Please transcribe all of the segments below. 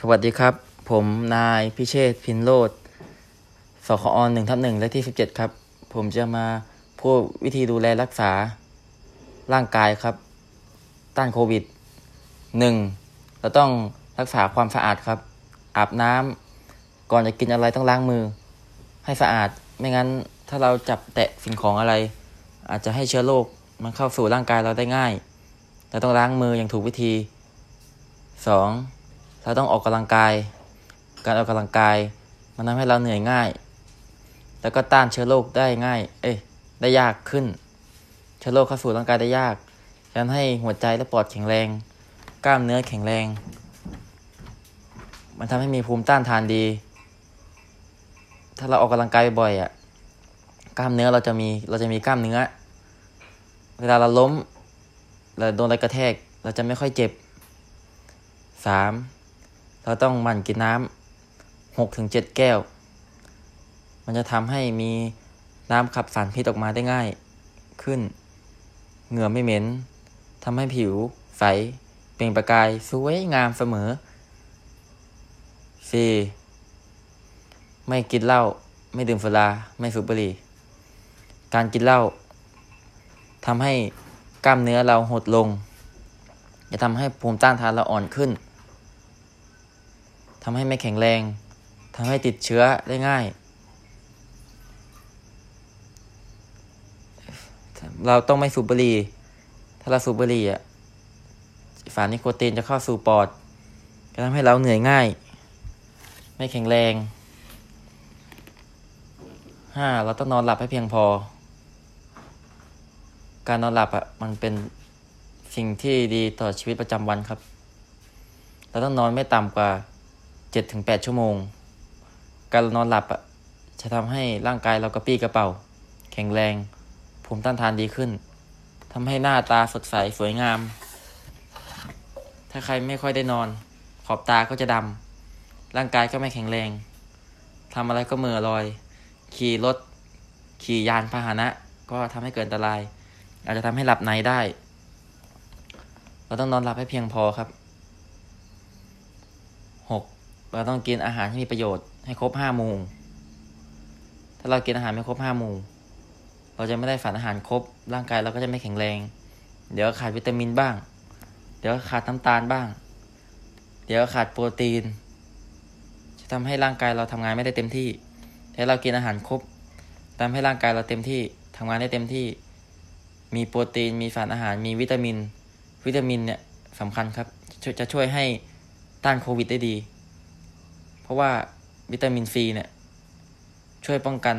สวัสดีครับ ผมนายพิเชษพินโรดสคอหนึ่งทับหนึ่งและที่สิบเจ็ดครับ ผมจะมาพูดวิธีดูแลรักษาร่างกายครับ ต้านโควิดหนึ่งเราต้องรักษาความสะอาดครับ อาบน้ำก่อนจะกินอะไรต้องล้างมือ ให้สะอาดไม่งั้นถ้าเราจับแตะสิ่งของอะไร อาจจะให้เชื้อโรคมันเข้าสู่ร่างกายเราได้ง่าย เราต้องล้างมืออย่างถูกวิธีสอง เราต้องออกกำลังกาย การออกกำลังกาย มันทำให้เราเหนื่อยง่าย แล้วก็ต้านเชื้อโรคได้ง่าย เอ้ยได้ยากขึ้น เชื้อโรคเข้าสู่ร่างกายได้ยากฉะนั้นให้หัวใจและปอดแข็งแรง กล้ามเนื้อแข็งแรง มันทำให้มีภูมิต้านทานดี ถ้าเราออกกำลังกายบ่อยอะ กล้ามเนื้อเราจะมี เราจะมีกล้ามเนื้อ เวลาเราล้มเราโดนอะไรกระแทก เราจะไม่ค่อยเจ็บสาม เราต้องมันกินน้ำหกถึงเจ็ดแก้ว มันจะทำให้มีน้ำขับสารพิษออกมาได้ง่ายขึ้น เหงื่อไม่เหม็นทำให้ผิวใส เปล่งประกาย สวยงามเสมอ 4. ไม่กินเหล้า ไม่ดื่มสุรา ไม่สูบบุหรี่ การกินเหล้าทำให้กล้ามเนื้อเราหดลง จะทำให้ภูมิต้านทานเราอ่อนขึ้น ทำให้ไม่แข็งแรงทำให้ติดเชื้อได้ง่าย เราต้องไม่สูบบุหรี่ ถ้าเราสูบบุหรี่อะสารนิโคตินจะเข้าสู่ปอดจะทำให้เราเหนื่อยง่าย ไม่แข็งแรงห้าเราต้องนอนหลับให้เพียงพอ การนอนหลับอะมันเป็นสิ่งที่ดีต่อชีวิตประจำวันครับ เราต้องนอนไม่ต่ำกว่า เจ็ดถึงแปดชั่วโมง การนอนหลับอะจะทำให้ร่างกายเรากระปี้กระเป๋า แข็งแรง ภูมิต้านทานดีขึ้นทำให้หน้าตาสดใสสวยงาม ถ้าใครไม่ค่อยได้นอน ขอบตาก็จะดำร่างกายก็ไม่แข็งแรงทำอะไรก็เมื่อลอย ขี่รถ ขี่ยานพาหนะ ก็ทำให้เกิดอันตราย อาจจะทำให้หลับในได้ เราต้องนอนหลับให้เพียงพอครับ เราต้องกินอาหารที่มีประโยชน์ให้ครบห้าโมงถ้าเรากินอาหารไม่ครบห้าโมงเราจะไม่ได้สารอาหารครบร่างกายเราก็จะไม่แข็งแรง เดี๋ยวขาดวิตามินบ้าง เดี๋ยวขาดน้ำตาลบ้าง เดี๋ยวขาดโปรตีน จะทำให้ร่างกายเราทำงานไม่ได้เต็มที่ถ้าเรากินอาหารครบทำให้ร่างกายเราเต็มที่ทำงานได้เต็มที่ มีโปรตีน มีสารอาหาร มีวิตามิน วิตามินเนี่ยสำคัญครับ จะช่วยให้ต้านโควิดได้ดี เพราะว่าวิตามินซีเนี่ยช่วยป้องกัน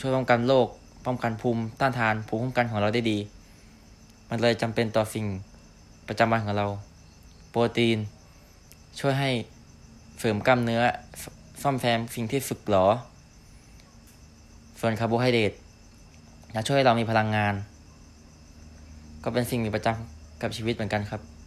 ช่วยป้องกันโรคป้องกันภูมิต้านทานภูมิคุ้มกันของเราได้ดี มันเลยจำเป็นต่อสิ่งประจำวันของเรา โปรตีน ช่วยให้เสริมกล้ามเนื้อซ่อมแซมสิ่งที่สึกหรอ ส่วนคาร์โบไฮเดรตจะช่วยให้เรามีพลังงาน ก็เป็นสิ่งมีประจำกับชีวิตเหมือนกันครับ